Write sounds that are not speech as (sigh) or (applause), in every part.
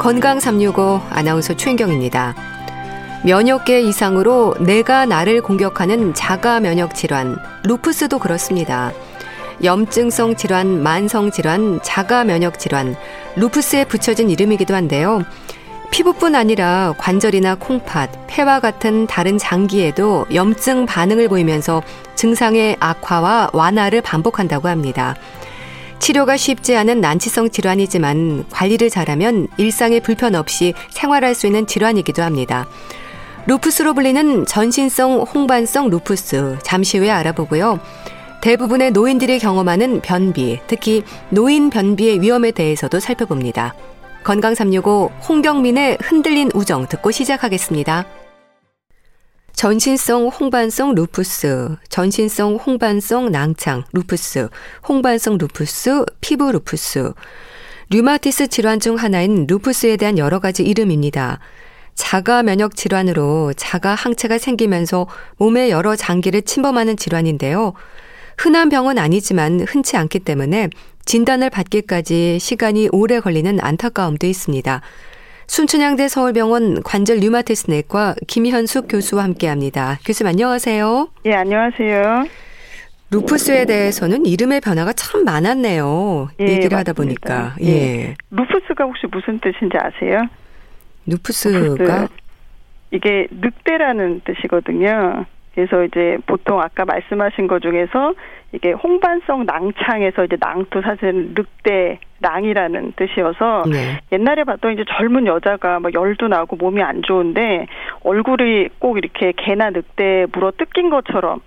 건강 365 아나운서 최인경입니다. 면역계 이상으로 내가 나를 공격하는 자가 면역 질환, 루푸스도 그렇습니다. 염증성 질환, 만성 질환, 자가 면역 질환, 루푸스에 붙여진 이름이기도 한데요. 피부뿐 아니라 관절이나 콩팥, 폐와 같은 다른 장기에도 염증 반응을 보이면서 증상의 악화와 완화를 반복한다고 합니다. 치료가 쉽지 않은 난치성 질환이지만 관리를 잘하면 일상에 불편 없이 생활할 수 있는 질환이기도 합니다. 루푸스로 불리는 전신성 홍반성 루푸스 잠시 후에 알아보고요. 대부분의 노인들이 경험하는 변비, 특히 노인 변비의 위험에 대해서도 살펴봅니다. 건강 365 홍경민의 흔들린 우정 듣고 시작하겠습니다. 전신성 홍반성 루푸스, 전신성 홍반성 낭창 루푸스, 홍반성 루푸스, 피부 루푸스. 류마티스 질환 중 하나인 루푸스에 대한 여러 가지 이름입니다. 자가 면역 질환으로 자가 항체가 생기면서 몸의 여러 장기를 침범하는 질환인데요. 흔한 병은 아니지만 흔치 않기 때문에 진단을 받기까지 시간이 오래 걸리는 안타까움도 있습니다. 순천향대 서울병원 관절 류마티스 내과 김현숙 교수와 함께합니다. 교수님 안녕하세요. 예, 안녕하세요. 루푸스에 대해서는 이름의 변화가 참 많았네요. 예, 얘기를 맞습니다. 하다 보니까. 예. 예. 루푸스가 혹시 무슨 뜻인지 아세요? 루푸스가 루푸스. 이게 늑대라는 뜻이거든요. 그래서 이제 보통 아까 말씀하신 것 중에서 이게 홍반성 낭창에서 이제 낭도 사실 늑대 낭이라는 뜻이어서 네. 옛날에 봤던 이제 젊은 여자가 막 열도 나고 몸이 안 좋은데 얼굴이 꼭 이렇게 개나 늑대 물어 뜯긴 것처럼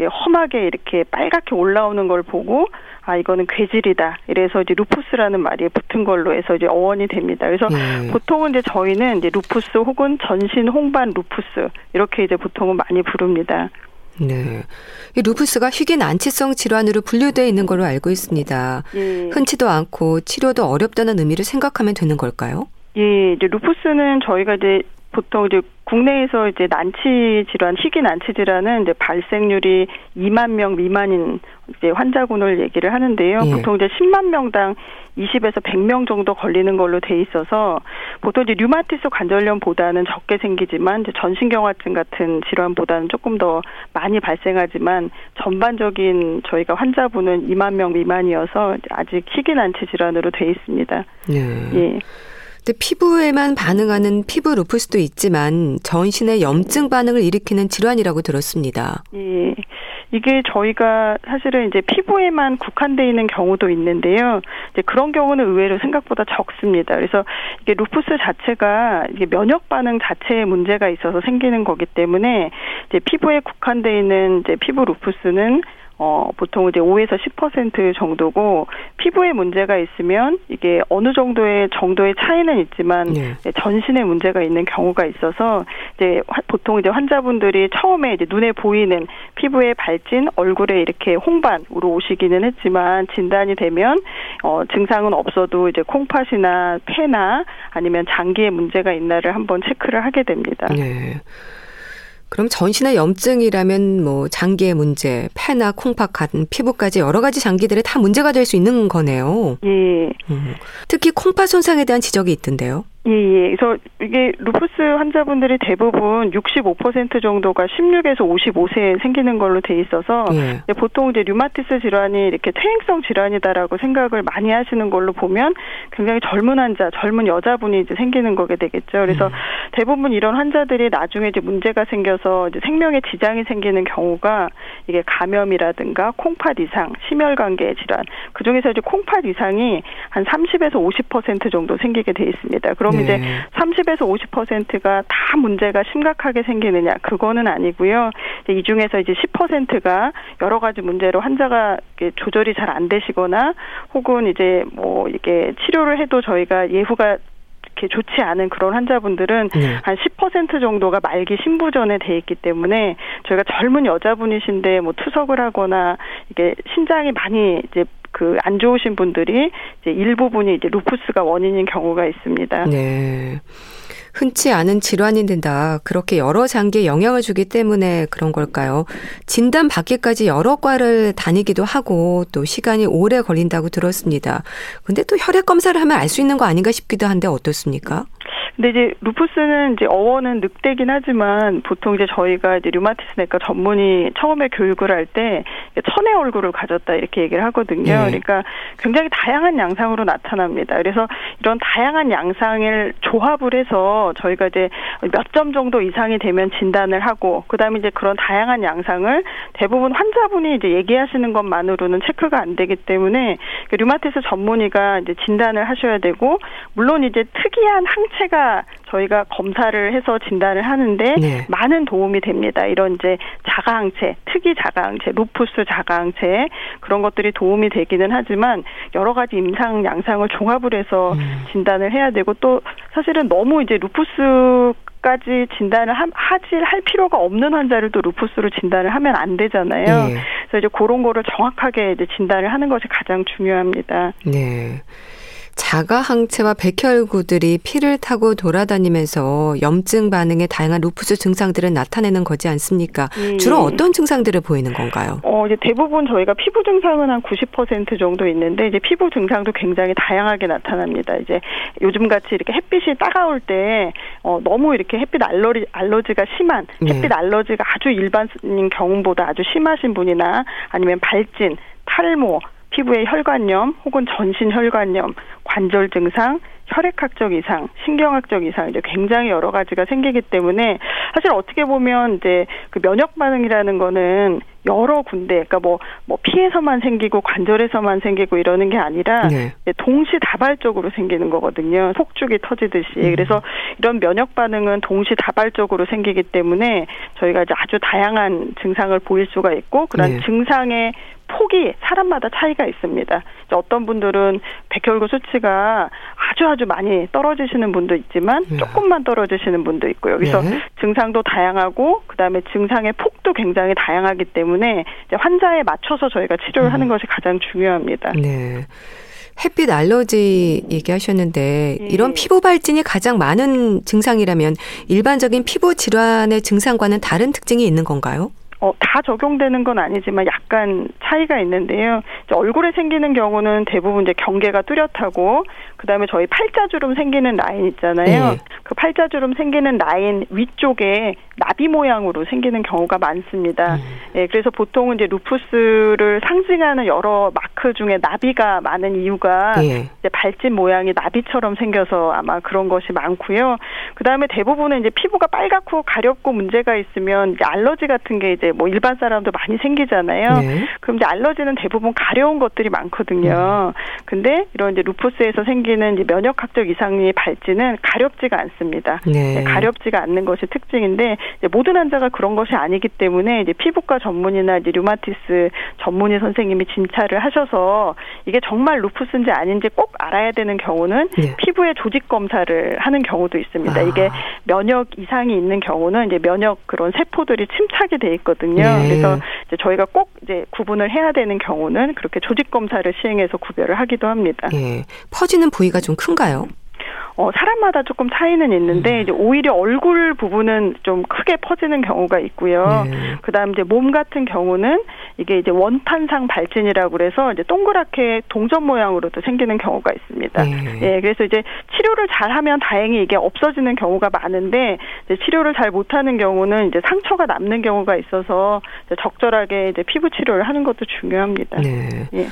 험하게 이렇게 빨갛게 올라오는 걸 보고 아 이거는 괴질이다. 이래서 이제 루푸스라는 말이 붙은 걸로 해서 이제 어원이 됩니다. 그래서 네. 보통은 이제 저희는 이제 루푸스 혹은 전신 홍반 루푸스 이렇게 이제 보통은 많이 부릅니다. 네. 이 루푸스가 희귀 난치성 질환으로 분류되어 있는 걸로 알고 있습니다. 예. 흔치도 않고 치료도 어렵다는 의미를 생각하면 되는 걸까요? 예, 이제 루푸스는 저희가 이제 보통 이제 국내에서 이제 난치 질환, 희귀 난치 질환은 이제 발생률이 2만 명 미만인 이제 환자군을 얘기를 하는데요. 예. 보통 이제 10만 명당 20에서 100명 정도 걸리는 걸로 돼 있어서 보통 이제 류마티스 관절염보다는 적게 생기지만 이제 전신경화증 같은 질환보다는 조금 더 많이 발생하지만 전반적인 저희가 환자분은 2만 명 미만이어서 아직 희귀 난치 질환으로 돼 있습니다. 예. 예. 피부에만 반응하는 피부 루푸스도 있지만 전신에 염증 반응을 일으키는 질환이라고 들었습니다. 예. 이게 저희가 사실은 이제 피부에만 국한돼 있는 경우도 있는데요. 이제 그런 경우는 의외로 생각보다 적습니다. 그래서 이게 루푸스 자체가 이게 면역 반응 자체에 문제가 있어서 생기는 거기 때문에 이제 피부에 국한돼 있는 이제 피부 루푸스는 어, 보통 이제 5에서 10% 정도고 피부에 문제가 있으면 이게 어느 정도의 정도의 차이는 있지만 네. 전신에 문제가 있는 경우가 있어서 이제 보통 이제 환자분들이 처음에 이제 눈에 보이는 피부에 발진 얼굴에 이렇게 홍반으로 오시기는 했지만 진단이 되면 어, 증상은 없어도 이제 콩팥이나 폐나 아니면 장기에 문제가 있나를 한번 체크를 하게 됩니다. 네. 그럼 전신의 염증이라면 뭐 장기의 문제, 폐나 콩팥 같은 피부까지 여러 가지 장기들이 다 문제가 될 수 있는 거네요. 예. 음. 특히 콩팥 손상에 대한 지적이 있던데요. 예, 예. 그래서 이게 루푸스 환자분들이 대부분 65% 정도가 16에서 55세에 생기는 걸로 돼 있어서 예. 보통 이제 류마티스 질환이 이렇게 퇴행성 질환이다라고 생각을 많이 하시는 걸로 보면 굉장히 젊은 환자, 젊은 여자분이 이제 생기는 거게 되겠죠. 그래서 음. 대부분 이런 환자들이 나중에 이제 문제가 생겨서 이제 생명에 지장이 생기는 경우가 이게 감염이라든가 콩팥 이상, 심혈관계 질환, 그 중에서 이제 콩팥 이상이 한 30에서 50% 정도 생기게 돼 있습니다. 그럼 네. 이제 30에서 50%가 다 문제가 심각하게 생기느냐 그거는 아니고요. 이 중에서 이제 10%가 여러 가지 문제로 환자가 조절이 잘 안 되시거나 혹은 이제 뭐 이게 치료를 해도 저희가 예후가 이렇게 좋지 않은 그런 환자분들은 네. 한10% 정도가 말기 신부전에 돼 있기 때문에 저희가 젊은 여자분이신데 뭐 투석을 하거나 이게 신장이 많이 이제 그 안 좋으신 분들이 이제 일부분이 이제 루푸스가 원인인 경우가 있습니다. 네. 흔치 않은 질환이 된다. 그렇게 여러 장기에 영향을 주기 때문에 그런 걸까요? 진단 받기까지 여러 과를 다니기도 하고 또 시간이 오래 걸린다고 들었습니다. 근데 또 혈액 검사를 하면 알 수 있는 거 아닌가 싶기도 한데 어떻습니까? 근데 이제 루푸스는 이제 어원은 늑대긴 하지만 보통 이제 저희가 이제 류마티스 내과 전문의 처음에 교육을 할 때 천의 얼굴을 가졌다 이렇게 얘기를 하거든요. 네. 그러니까 굉장히 다양한 양상으로 나타납니다. 그래서 이런 다양한 양상을 조합을 해서 저희가 이제 몇 점 정도 이상이 되면 진단을 하고 그다음에 이제 그런 다양한 양상을 대부분 환자분이 이제 얘기하시는 것만으로는 체크가 안 되기 때문에 그 류마티스 전문의가 이제 진단을 하셔야 되고 물론 이제 특이한 항체가 저희가 검사를 해서 진단을 하는데 네. 많은 도움이 됩니다. 이런 이제 자가항체, 특이 자가항체, 루푸스 자가항체 그런 것들이 도움이 되기는 하지만 여러 가지 임상 양상을 종합을 해서 음. 진단을 해야 되고 또 사실은 너무 이제 루푸스 까지 진단을 하, 하지 할 필요가 없는 환자를 또 루푸스로 진단을 하면 안 되잖아요. 네. 그래서 이제 그런 거를 정확하게 이제 진단을 하는 것이 가장 중요합니다. 네. 자가 항체와 백혈구들이 피를 타고 돌아다니면서 염증 반응의 다양한 루푸스 증상들을 나타내는 거지 않습니까? 음. 주로 어떤 증상들을 보이는 건가요? 어, 이제 대부분 저희가 피부 증상은 한 90% 정도 있는데 이제 피부 증상도 굉장히 다양하게 나타납니다. 이제 요즘 같이 이렇게 햇빛이 따가울 때 어, 너무 이렇게 햇빛 알러지 알러지가 심한 네. 햇빛 네. 알러지가 아주 일반인 경우보다 아주 심하신 분이나 아니면 발진, 탈모 피부의 혈관염 혹은 전신 혈관염, 관절 증상, 혈액학적 이상, 신경학적 이상 이제 굉장히 여러 가지가 생기기 때문에 사실 어떻게 보면 이제 그 면역 반응이라는 거는 여러 군데, 그러니까 뭐, 뭐 피에서만 생기고 관절에서만 생기고 이러는 게 아니라 네. 동시다발적으로 생기는 거거든요. 폭죽이 터지듯이. 음. 그래서 이런 면역 반응은 동시다발적으로 생기기 때문에 저희가 이제 아주 다양한 증상을 보일 수가 있고 그런 네. 증상의 폭이 사람마다 차이가 있습니다. 어떤 분들은 백혈구 수치가 아주 아주 많이 떨어지시는 분도 있지만 네. 조금만 떨어지시는 분도 있고요. 그래서 네. 증상도 다양하고 그다음에 증상의 폭도 굉장히 다양하기 때문에 환자에 맞춰서 저희가 치료를 음. 하는 것이 가장 중요합니다. 네. 햇빛 알러지 얘기하셨는데 네. 이런 피부 발진이 가장 많은 증상이라면 일반적인 피부 질환의 증상과는 다른 특징이 있는 건가요? 어, 다 적용되는 건 아니지만 약간 차이가 있는데요. 얼굴에 생기는 경우는 대부분 이제 경계가 뚜렷하고 그다음에 저희 팔자주름 생기는 라인 있잖아요. 네. 그 팔자주름 생기는 라인 위쪽에 나비 모양으로 생기는 경우가 많습니다. 음. 예, 그래서 보통은 이제 루푸스를 상징하는 여러 마크 중에 나비가 많은 이유가 네. 이제 발진 모양이 나비처럼 생겨서 아마 그런 것이 많고요. 그다음에 대부분은 이제 피부가 빨갛고 가렵고 문제가 있으면 이제 알러지 같은 게 이제 뭐 일반 사람도 많이 생기잖아요. 네. 그럼 이제 알러지는 대부분 가려운 것들이 많거든요. 음. 근데 이런 이제 루푸스에서 생기는 이제 면역학적 이상의 발진은 가렵지가 않습니다. 네. 네. 가렵지가 않는 것이 특징인데 모든 환자가 그런 것이 아니기 때문에 이제 피부과 전문이나 이제 류마티스 전문의 선생님이 진찰을 하셔서 이게 정말 루푸스인지 아닌지 꼭 알아야 되는 경우는 네. 피부의 조직 검사를 하는 경우도 있습니다. 아. 이게 면역 이상이 있는 경우는 이제 면역 그런 세포들이 침착이 돼 있거든요. 네. 그래서 이제 저희가 꼭 이제 구분을 해야 되는 경우는 그렇게 조직 검사를 시행해서 구별을 하기도 합니다. 예. 퍼지는 부위가 좀 큰가요? 어, 사람마다 조금 차이는 있는데 음. 이제 오히려 얼굴 부분은 좀 크게 퍼지는 경우가 있고요. 네. 그다음 이제 몸 같은 경우는 이게 이제 원판상 발진이라고 그래서 이제 동그랗게 동전 모양으로도 생기는 경우가 있습니다. 네. 예, 그래서 이제 치료를 잘하면 다행히 이게 없어지는 경우가 많은데 이제 치료를 잘 못하는 경우는 이제 상처가 남는 경우가 있어서 이제 적절하게 이제 피부 치료를 하는 것도 중요합니다. 네. 예.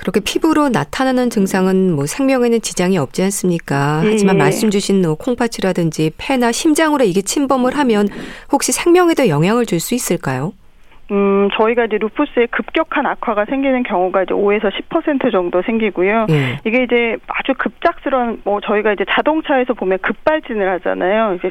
그렇게 피부로 나타나는 증상은 뭐 생명에는 지장이 없지 않습니까? 하지만 예. 말씀 주신 뭐 콩팥이라든지 폐나 심장으로 이게 침범을 하면 혹시 생명에도 영향을 줄 수 있을까요? 음, 저희가 이제 루푸스에 급격한 악화가 생기는 경우가 이제 5에서 10% 정도 생기고요. 예. 이게 이제 아주 급작스러운 뭐 저희가 이제 자동차에서 보면 급발진을 하잖아요. 이제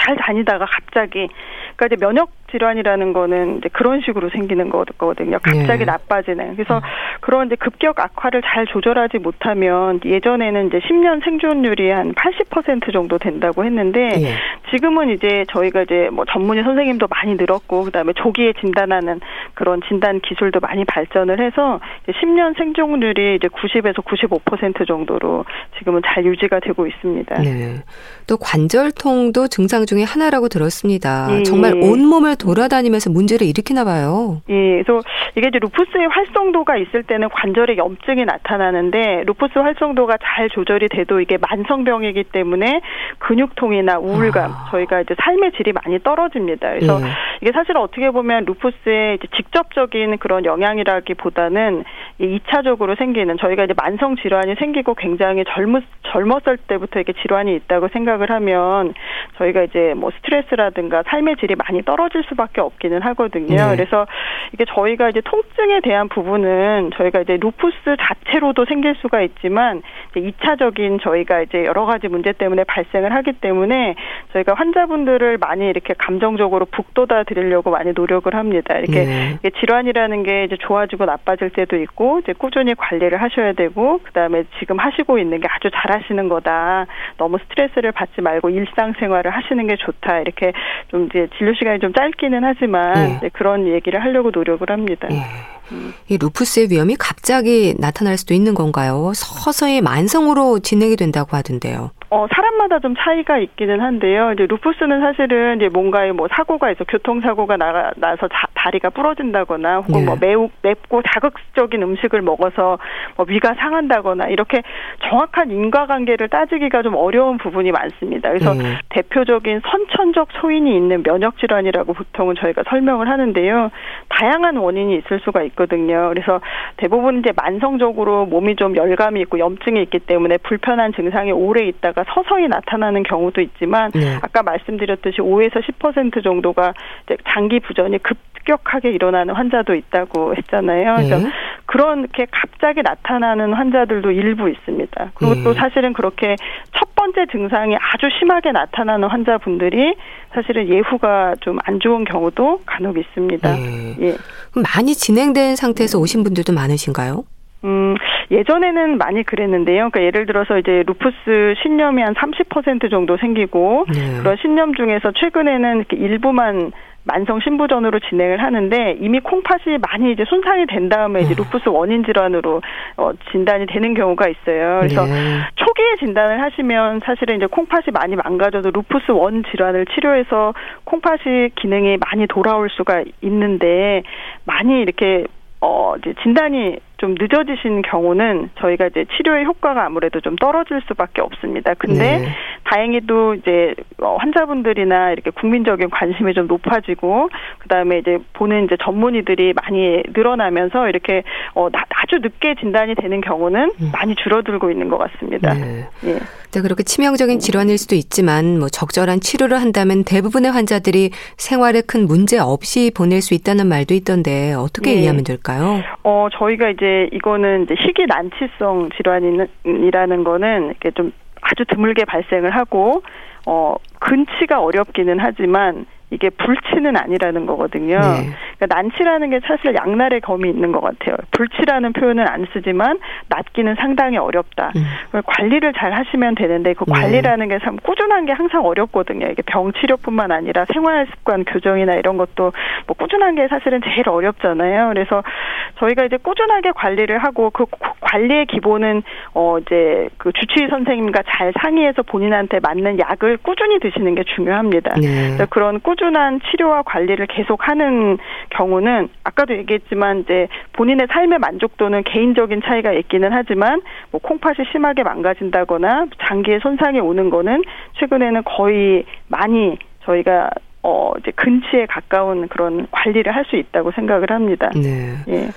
잘 다니다가 갑자기 그러니까 이제 면역 질환이라는 거는 이제 그런 식으로 생기는 거거든요. 갑자기 네. 나빠지는. 그래서 음. 그런 이제 급격 악화를 잘 조절하지 못하면 예전에는 이제 10년 생존율이 한 80% 정도 된다고 했는데 네. 지금은 이제 저희가 이제 뭐 전문의 선생님도 많이 늘었고 그다음에 조기에 진단하는 그런 진단 기술도 많이 발전을 해서 10년 생존율이 이제 90에서 95% 정도로 지금은 잘 유지가 되고 있습니다. 네. 또 관절통도 증상 중에 하나라고 들었습니다. 예. 정말 온 몸을 돌아다니면서 문제를 일으키나 봐요. 예. 그래서 이게 이제 루푸스의 활성도가 있을 때는 관절에 염증이 나타나는데 루푸스 활성도가 잘 조절이 돼도 이게 만성병이기 때문에 근육통이나 우울감 아. 저희가 이제 삶의 질이 많이 떨어집니다. 그래서 예. 이게 사실 어떻게 보면 루푸스의 직접적인 그런 영향이라기보다는 2차적으로 생기는 저희가 이제 만성 질환이 생기고 굉장히 젊었 젊었을 때부터 이게 질환이 있다고 생각을 하면 저희가 이제 뭐 스트레스라든가 삶의 질이 많이 떨어질 수 밖에 없기는 하거든요. 네. 그래서 이게 저희가 이제 통증에 대한 부분은 저희가 이제 루푸스 자체로도 생길 수가 있지만 이제 2차적인 저희가 이제 여러 가지 문제 때문에 발생을 하기 때문에 저희가 환자분들을 많이 이렇게 감정적으로 북돋아 드리려고 많이 노력을 합니다. 이렇게 네. 질환이라는 게 이제 좋아지고 나빠질 때도 있고 이제 꾸준히 관리를 하셔야 되고 그다음에 지금 하시고 있는 게 아주 잘하시는 거다. 너무 스트레스를 받지 말고 일상생활을 하시는 게 좋다. 이렇게 좀 이제 진료 시간이 좀 짧 기는 하지만 네. 그런 얘기를 하려고 노력을 합니다. 네. 이 루푸스의 위험이 갑자기 나타날 수도 있는 건가요? 서서히 만성으로 진행이 된다고 하던데요. 어, 사람마다 좀 차이가 있기는 한데요. 이제 루푸스는 사실은 이제 뭔가에 뭐 사고가 있어 교통사고가 나, 나서 자, 다리가 부러진다거나 혹은 네. 뭐 매우 맵고 자극적인 음식을 먹어서 뭐 위가 상한다거나 이렇게 정확한 인과관계를 따지기가 좀 어려운 부분이 많습니다. 그래서 네. 대표적인 선천적 소인이 있는 면역 질환이라고 보통은 저희가 설명을 하는데요. 다양한 원인이 있을 수가 있거든요. 그래서 대부분 이제 만성적으로 몸이 좀 열감이 있고 염증이 있기 때문에 불편한 증상이 오래 있다 가 서서히 나타나는 경우도 있지만 네. 아까 말씀드렸듯이 5에서 10% 정도가 장기 부전이 급격하게 일어나는 환자도 있다고 했잖아요. 그래서 네. 그렇게 갑자기 나타나는 환자들도 일부 있습니다. 그리고 또 네. 사실은 그렇게 첫 번째 증상이 아주 심하게 나타나는 환자분들이 사실은 예후가 좀 안 좋은 경우도 간혹 있습니다. 네. 예. 많이 진행된 상태에서 오신 분들도 많으신가요? 음, 예전에는 많이 그랬는데요. 그러니까 예를 들어서 이제 루푸스 신념이 한 30% 정도 생기고 네. 그런 신념 중에서 최근에는 이렇게 일부만 만성 신부전으로 진행을 하는데 이미 콩팥이 많이 이제 손상이 된 다음에 이제 음. 루푸스 원인 질환으로 어, 진단이 되는 경우가 있어요. 그래서 네. 초기에 진단을 하시면 사실은 이제 콩팥이 많이 망가져도 루푸스 원 질환을 치료해서 콩팥이 기능이 많이 돌아올 수가 있는데 많이 이렇게 어 이제 진단이 좀 늦어지신 경우는 저희가 이제 치료의 효과가 아무래도 좀 떨어질 수밖에 없습니다. 근데 네. 다행히도 이제 어, 환자분들이나 이렇게 국민적인 관심이 좀 높아지고 그다음에 이제 보는 이제 전문의들이 많이 늘어나면서 이렇게 어 아주 늦게 진단이 되는 경우는 음. 많이 줄어들고 있는 것 같습니다. 네. 예. 네, 그렇게 치명적인 질환일 수도 있지만 뭐 적절한 치료를 한다면 대부분의 환자들이 생활에 큰 문제 없이 보낼 수 있다는 말도 있던데 어떻게 네. 이해하면 될까요? 어, 저희가 이제 이거는 이제 희귀 난치성 질환이라는 거는 이렇게 좀 아주 드물게 발생을 하고 어 근치가 어렵기는 하지만 이게 불치는 아니라는 거거든요. 네. 그러니까 난치라는 게 사실 양날의 검이 있는 것 같아요. 불치라는 표현은 안 쓰지만 낫기는 상당히 어렵다. 음. 관리를 잘 하시면 되는데 그 네. 관리라는 게참 꾸준한 게 항상 어렵거든요. 이게 병 치료뿐만 아니라 생활 습관 교정이나 이런 것도 뭐 꾸준한 게 사실은 제일 어렵잖아요. 그래서 저희가 이제 꾸준하게 관리를 하고 그 관리의 기본은 어 이제 그 주치의 선생님과 잘 상의해서 본인한테 맞는 약을 꾸준히 드시는 게 중요합니다. 네. 그런 꾸준 꾸준한 치료와 관리를 계속하는 경우는 아까도 얘기했지만 이제 본인의 삶의 만족도는 개인적인 차이가 있기는 하지만 뭐 콩팥이 심하게 망가진다거나 장기에 손상이 오는 거는 최근에는 거의 많이 저희가 어 이제 근치에 가까운 그런 관리를 할 수 있다고 생각을 합니다. 네. 예.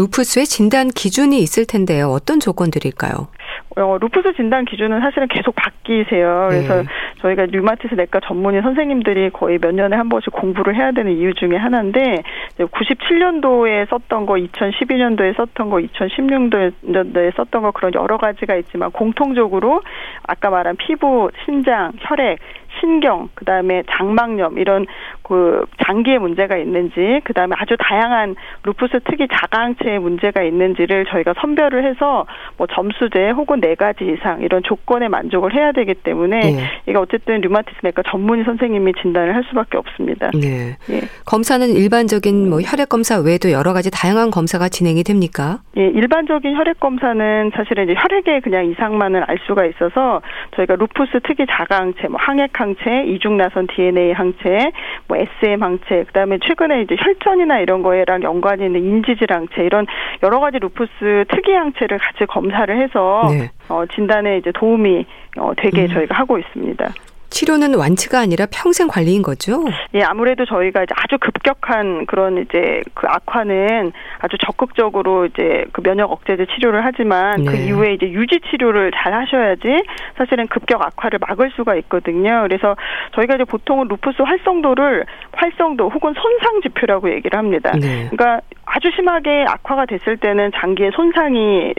루푸스의 진단 기준이 있을 텐데요. 어떤 조건들일까요? 어, 루푸스 진단 기준은 사실은 계속 바뀌세요. 그래서 네. 저희가 류마티스 내과 전문의 선생님들이 거의 몇 년에 한 번씩 공부를 해야 되는 이유 중에 하나인데 97년도에 썼던 거, 2012년도에 썼던 거, 2016년도에 썼던 거 그런 여러 가지가 있지만 공통적으로 아까 말한 피부, 신장, 혈액 신경, 그 다음에 장막염 이런 그 장기에 문제가 있는지 그다음에 아주 다양한 루푸스 특이 자가항체에 문제가 있는지를 저희가 선별을 해서 뭐 점수제 혹은 네 가지 이상 이런 조건에 만족을 해야 되기 때문에 네. 이게 어쨌든 류마티스 내과 전문의 선생님이 진단을 할 수밖에 없습니다. 네. 예. 검사는 일반적인 뭐 혈액 검사 외에도 여러 가지 다양한 검사가 진행이 됩니까? 예, 일반적인 혈액 검사는 사실은 이제 혈액에 그냥 이상만을 알 수가 있어서 저희가 루푸스 특이 자가항체, 뭐 항액항체, 이중나선 DNA 항체, 뭐 SM 항체, 그다음에 최근에 이제 혈전이나 이런 거에랑 연관이 있는 인지질 항체 이런 여러 가지 루푸스 특이 항체를 같이 검사를 해서 네. 어, 진단에 이제 도움이 어, 되게 음. 저희가 하고 있습니다. 치료는 완치가 아니라 평생 관리인 거죠? 예, 아무래도 저희가 이제 아주 급격한 그런 이제 그 악화는 아주 적극적으로 이제 그 면역 억제제 치료를 하지만 그 네. 그 이후에 이제 유지 치료를 잘 하셔야지 사실은 급격 악화를 막을 수가 있거든요. 그래서 저희가 이제 보통은 루푸스 활성도를 활성도 혹은 손상 지표라고 얘기를 합니다. 네. 그러니까 아주 심하게 악화가 됐을 때는 장기에 손상이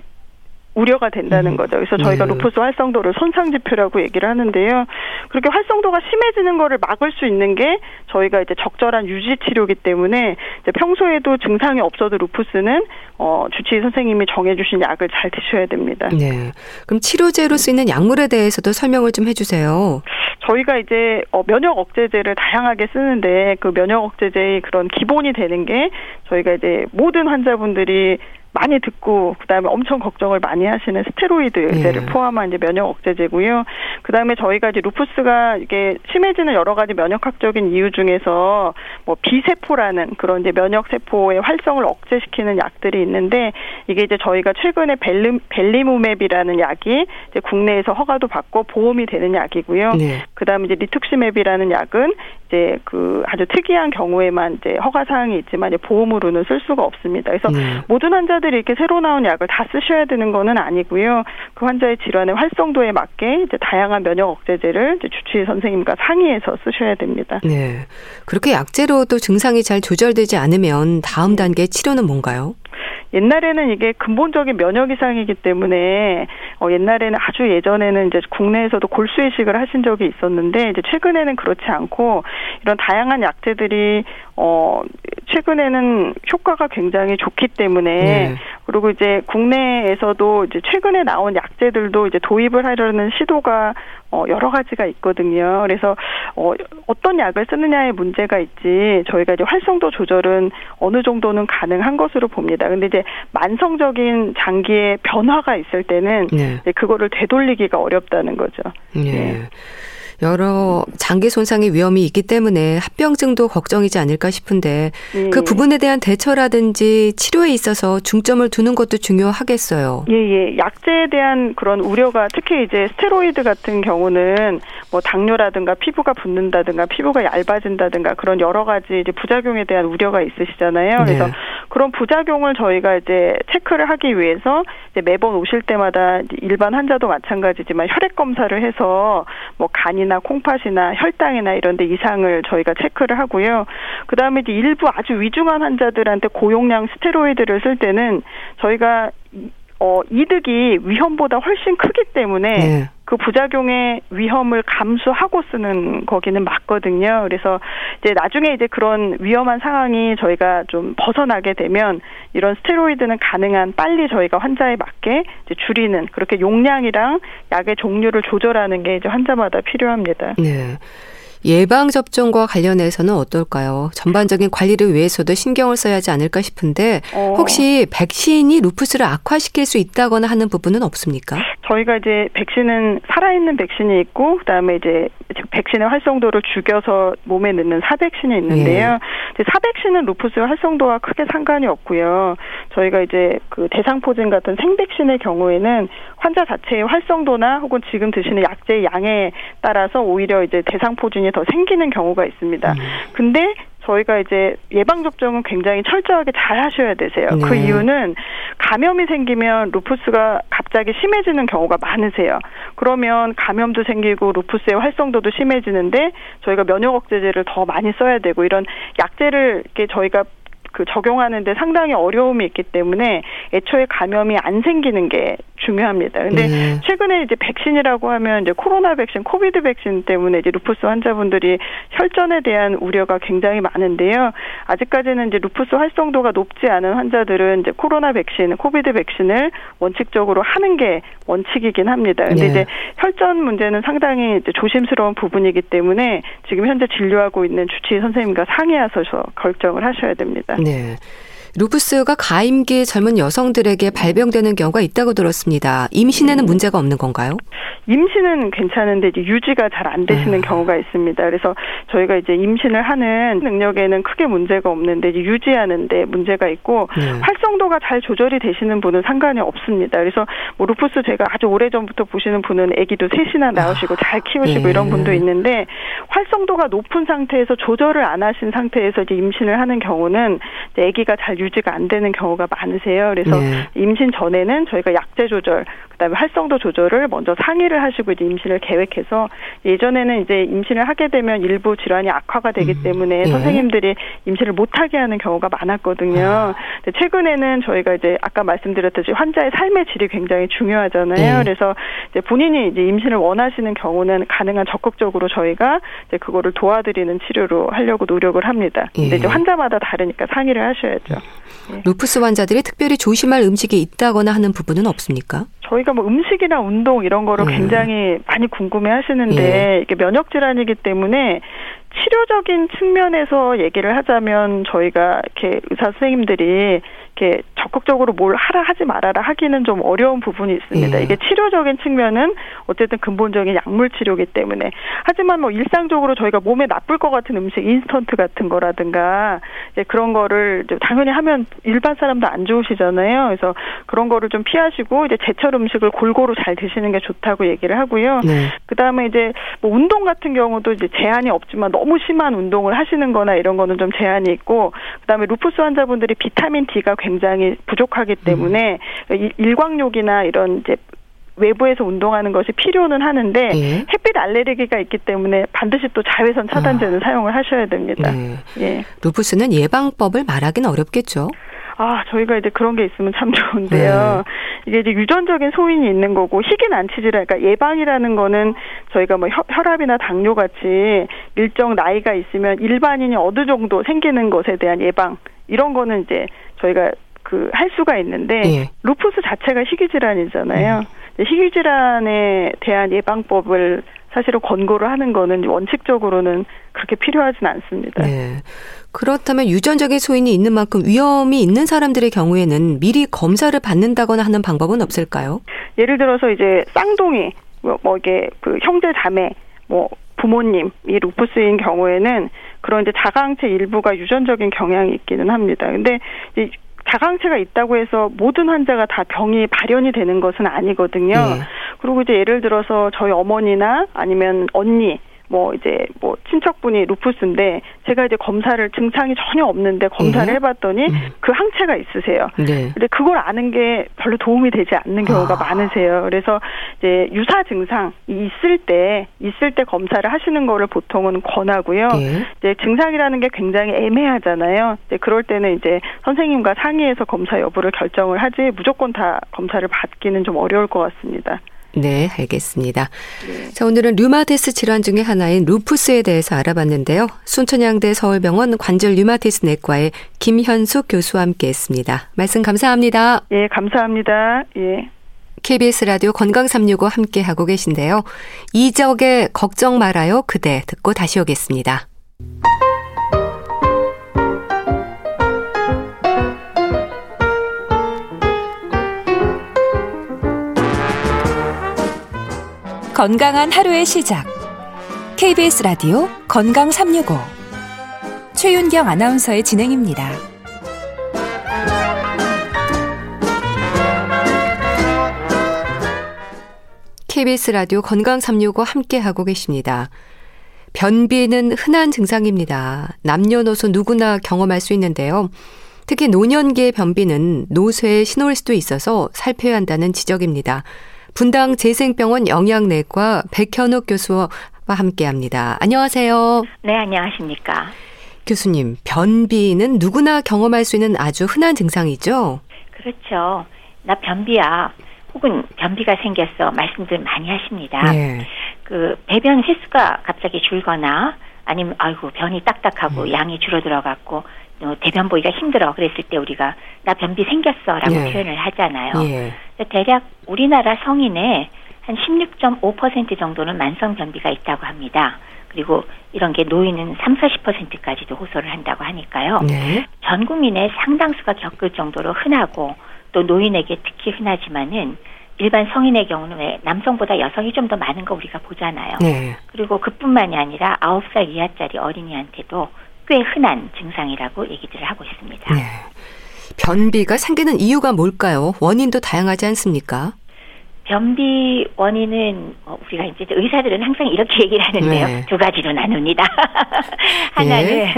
우려가 된다는 음. 거죠. 그래서 저희가 네. 루푸스 활성도를 손상 지표라고 얘기를 하는데요. 그렇게 활성도가 심해지는 거를 막을 수 있는 게 저희가 이제 적절한 유지 치료기 때문에 이제 평소에도 증상이 없어도 루푸스는 어 주치의 선생님이 정해주신 약을 잘 드셔야 됩니다. 네. 그럼 치료제로 쓰이는 약물에 대해서도 설명을 좀 해주세요. 저희가 이제 어 면역 억제제를 다양하게 쓰는데 그 면역 억제제의 그런 기본이 되는 게 저희가 이제 모든 환자분들이 많이 듣고 그다음에 엄청 걱정을 많이 하시는 스테로이드제를 예. 포함한 이제 면역 억제제고요. 그다음에 저희가 이제 루푸스가 이게 심해지는 여러 가지 면역학적인 이유 중에서 뭐 B세포라는 그런 이제 면역 세포의 활성을 억제시키는 약들이 있는데 이게 이제 저희가 최근에 beli, belimumab이라는 약이 이제 국내에서 허가도 받고 보험이 되는 약이고요. 네. 그다음에 이제 rituximab이라는 약은 이제 그 아주 특이한 경우에만 이제 허가 사항이 있지만 이제 보험으로는 쓸 수가 없습니다. 그래서 네. 모든 환자 들이 이렇게 새로 나온 약을 다 쓰셔야 되는 거는 아니고요. 그 환자의 질환의 활성도에 맞게 이제 다양한 면역 억제제를 이제 주치의 선생님과 상의해서 쓰셔야 됩니다. 네. 그렇게 약제로도 증상이 잘 조절되지 않으면 다음 단계 치료는 뭔가요? 옛날에는 이게 근본적인 면역 이상이기 때문에 어 옛날에는 아주 예전에는 이제 국내에서도 골수 이식을 하신 적이 있었는데 이제 최근에는 그렇지 않고 이런 다양한 약제들이 어 최근에는 효과가 굉장히 좋기 때문에 네. 그리고 이제 국내에서도 이제 최근에 나온 약제들도 이제 도입을 하려는 시도가 어 여러 가지가 있거든요. 그래서 어 어떤 약을 쓰느냐에 문제가 있지 저희가 이제 활성도 조절은 어느 정도는 가능한 것으로 봅니다. 근데 이제 만성적인 장기의 변화가 있을 때는 네. 그거를 되돌리기가 어렵다는 거죠. 네. 네. 여러 장기 손상의 위험이 있기 때문에 합병증도 걱정이지 않을까 싶은데 예. 그 부분에 대한 대처라든지 치료에 있어서 중점을 두는 것도 중요하겠어요. 예, 예. 약제에 대한 그런 우려가 특히 이제 스테로이드 같은 경우는 뭐 당뇨라든가 피부가 붓는다든가 피부가 얇아진다든가 그런 여러 가지 이제 부작용에 대한 우려가 있으시잖아요. 그래서 네. 그런 부작용을 저희가 이제 체크를 하기 위해서 이제 매번 오실 때마다 일반 환자도 마찬가지지만 혈액 검사를 해서 뭐 간이나 콩팥이나 콩팥이나 혈당이나 이런 데 이상을 저희가 체크를 하고요. 그다음에 이제 일부 아주 위중한 환자들한테 고용량 스테로이드를 쓸 때는 저희가 어 이득이 위험보다 훨씬 크기 때문에 네. 그 부작용의 위험을 감수하고 쓰는 거기는 맞거든요. 그래서 이제 나중에 이제 그런 위험한 상황이 저희가 좀 벗어나게 되면 이런 스테로이드는 가능한 빨리 저희가 환자에 맞게 이제 줄이는 그렇게 용량이랑 약의 종류를 조절하는 게 이제 환자마다 필요합니다. 네. 예방 접종과 관련해서는 어떨까요? 전반적인 관리를 위해서도 신경을 써야 하지 않을까 싶은데 어. 혹시 백신이 루푸스를 악화시킬 수 있다거나 하는 부분은 없습니까? 저희가 이제 백신은 살아있는 백신이 있고 그다음에 이제 백신의 활성도를 죽여서 몸에 넣는 사백신이 있는데요. 예. 사백신은 루푸스 활성도와 크게 상관이 없고요. 저희가 이제 그 대상포진 같은 생백신의 경우에는 환자 자체의 활성도나 혹은 지금 드시는 약제의 양에 따라서 오히려 이제 대상포진이 더 생기는 경우가 있습니다. 음. 근데 저희가 이제 예방 접종은 굉장히 철저하게 잘 하셔야 되세요. 그 네. 그 이유는 감염이 생기면 루푸스가 갑자기 심해지는 경우가 많으세요. 그러면 감염도 생기고 루푸스의 활성도도 심해지는데 저희가 면역 억제제를 더 많이 써야 되고 이런 약제를 이렇게 저희가 그 적용하는데 상당히 어려움이 있기 때문에 애초에 감염이 안 생기는 게 중요합니다. 근데 네. 최근에 이제 백신이라고 하면 이제 코로나 백신, COVID 백신 때문에 이제 루푸스 환자분들이 혈전에 대한 우려가 굉장히 많은데요. 아직까지는 이제 루푸스 활성도가 높지 않은 환자들은 이제 코로나 백신, COVID 백신을 원칙적으로 하는 게 원칙이긴 합니다. 근데 네. 이제 혈전 문제는 상당히 이제 조심스러운 부분이기 때문에 지금 현재 진료하고 있는 주치의 선생님과 상의하셔서 결정을 하셔야 됩니다. 네. 루푸스가 가임기 젊은 여성들에게 발병되는 경우가 있다고 들었습니다. 임신에는 문제가 없는 건가요? 임신은 괜찮은데 이제 유지가 잘 안 되시는 음. 경우가 있습니다. 그래서 저희가 이제 임신을 하는 능력에는 크게 문제가 없는데 이제 유지하는데 문제가 있고 네. 활성도가 잘 조절이 되시는 분은 상관이 없습니다. 그래서 뭐 루푸스 제가 아주 오래 전부터 보시는 분은 아기도 셋이나 낳으시고 아. 잘 키우시고 네. 이런 분도 있는데 활성도가 높은 상태에서 조절을 안 하신 상태에서 이제 임신을 하는 경우는 아기가 잘 유지가 안 되는 경우가 많으세요. 그래서 네. 임신 전에는 저희가 약제 조절, 그다음에 활성도 조절을 먼저 상의를 하시고 이제 임신을 계획해서 예전에는 이제 임신을 하게 되면 일부 질환이 악화가 되기 음. 때문에 네. 선생님들이 임신을 못하게 하는 경우가 많았거든요. 아. 근데 최근에는 저희가 이제 아까 말씀드렸듯이 환자의 삶의 질이 굉장히 중요하잖아요. 네. 그래서 이제 본인이 이제 임신을 원하시는 경우는 가능한 적극적으로 저희가 이제 그거를 도와드리는 치료로 하려고 노력을 합니다. 근데 이제 예. 환자마다 다르니까 상의를 하셔야죠. 네. 루푸스 환자들이 특별히 조심할 음식이 있다거나 하는 부분은 없습니까? 저희가 뭐 음식이나 운동 이런 거를 음. 굉장히 많이 궁금해 하시는데 예. 이게 면역 질환이기 때문에 치료적인 측면에서 얘기를 하자면 저희가 이렇게 의사 선생님들이 이렇게 적극적으로 뭘 하라 하지 말아라 하기는 좀 어려운 부분이 있습니다. 예. 이게 치료적인 측면은 어쨌든 근본적인 약물 치료기 때문에 하지만 뭐 일상적으로 저희가 몸에 나쁠 것 같은 음식 인스턴트 같은 거라든가 이제 그런 거를 당연히 하면 일반 사람도 안 좋으시잖아요. 그래서 그런 거를 좀 피하시고 이제 제철 음식을 골고루 잘 드시는 게 좋다고 얘기를 하고요. 네. 그다음에 이제 뭐 운동 같은 경우도 이제 제한이 없지만 너무 심한 운동을 하시는 거나 이런 거는 좀 제한이 있고 그다음에 루푸스 환자분들이 비타민 D가 굉장히 부족하기 때문에 음. 일광욕이나 이런 이제 외부에서 운동하는 것이 필요는 하는데 예. 햇빛 알레르기가 있기 때문에 반드시 또 자외선 차단제는 아. 사용을 하셔야 됩니다. 네. 예. 루푸스는 예방법을 말하기는 어렵겠죠. 아, 저희가 이제 그런 게 있으면 참 좋은데요. 네. 이게 이제 유전적인 소인이 있는 거고 희귀 난치질환 그러니까 예방이라는 거는 저희가 뭐 혈압이나 당뇨 같이 일정 나이가 있으면 일반인이 어느 정도 생기는 것에 대한 예방 이런 거는 이제 저희가 그 할 수가 있는데 예. 루푸스 자체가 희귀 질환이잖아요. 음. 희귀 질환에 대한 예방법을 사실은 권고를 하는 거는 원칙적으로는 그렇게 필요하진 않습니다. 네. 그렇다면 유전적인 소인이 있는 만큼 위험이 있는 사람들의 경우에는 미리 검사를 받는다거나 하는 방법은 없을까요? 예를 들어서 이제 쌍둥이 뭐, 뭐 이게 그 형제 자매 뭐 부모님 이 루푸스인 경우에는 그런 이제 자가항체 일부가 유전적인 경향이 있기는 합니다. 근데 이 자강체가 있다고 해서 모든 환자가 다 병이 발현이 되는 것은 아니거든요. 네. 그리고 이제 예를 들어서 저희 어머니나 아니면 언니 뭐 이제 뭐 친척분이 루푸스인데 제가 이제 검사를 증상이 전혀 없는데 검사를 네. 해봤더니 음. 그 항체가 있으세요. 네. 근데 그걸 아는 게 별로 도움이 되지 않는 경우가 아. 많으세요. 그래서 이제 유사 증상이 있을 때 있을 때 검사를 하시는 거를 보통은 권하고요. 네. 이제 증상이라는 게 굉장히 애매하잖아요. 이제 그럴 때는 이제 선생님과 상의해서 검사 여부를 결정을 하지 무조건 다 검사를 받기는 좀 어려울 것 같습니다. 네, 알겠습니다. 네. 자, 오늘은 류마티스 질환 중의 하나인 루푸스에 대해서 알아봤는데요. 순천향대 서울병원 관절 류마티스 내과의 김현숙 교수와 함께 했습니다. 말씀 감사합니다. 예, 감사합니다. 예. KBS 라디오 건강 365 함께 하고 계신데요. 이적의 걱정 말아요 그대 듣고 다시 오겠습니다. 건강한 하루의 시작. KBS 라디오 건강 365. 최윤경 아나운서의 진행입니다. KBS 라디오 건강 365 함께 하고 계십니다. 변비는 흔한 증상입니다. 남녀노소 누구나 경험할 수 있는데요. 특히 노년기의 변비는 노쇠의 신호일 수도 있어서 살펴야 한다는 지적입니다. 분당 재생병원 영양내과 백현욱 교수와 함께 합니다. 안녕하세요. 네, 안녕하십니까. 교수님, 변비는 누구나 경험할 수 있는 아주 흔한 증상이죠? 그렇죠. 나 변비야. 혹은 변비가 생겼어. 말씀들 많이 하십니다. 네. 그 배변 횟수가 갑자기 줄거나 아니면 아이고 변이 딱딱하고 음. 양이 줄어들어갖고 어, 대변 보기가 힘들어 그랬을 때 우리가 나 변비 생겼어라고 예. 표현을 하잖아요. 예. 대략 우리나라 성인의 한 16.5% 정도는 만성 변비가 있다고 합니다. 그리고 이런 게 노인은 3, 40%까지도 호소를 한다고 하니까요. 네. 전 국민의 상당수가 겪을 정도로 흔하고 또 노인에게 특히 흔하지만은 일반 성인의 경우는 왜 남성보다 여성이 좀 더 많은 거 우리가 보잖아요. 네. 그리고 그뿐만이 아니라 9살 이하짜리 어린이한테도 꽤 흔한 증상이라고 얘기들을 하고 있습니다. 네. 변비가 생기는 이유가 뭘까요? 원인도 다양하지 않습니까? 변비 원인은 어, 우리가 이제 의사들은 항상 이렇게 얘기를 하는데요. 네. 두 가지로 나눕니다. (laughs) 하나는 예.